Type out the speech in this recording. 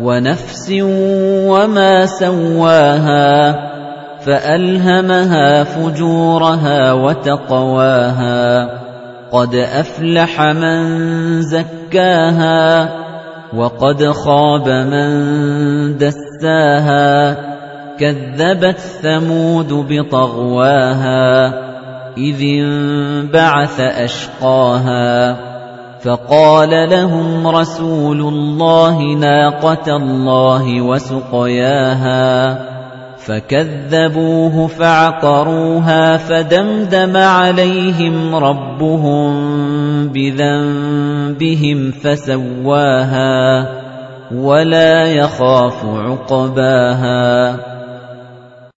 ونفس وما سواها فألهمها فجورها وتقواها قد أفلح من زكاها وقد خاب من دساها كذبت ثمود بطغواها إذ انبعث أشقاها فقال لهم رسول الله ناقة الله وسقياها فكذبوه فعقروها فدمدم عليهم ربهم بذنبهم فسواها ولا يخاف عقباها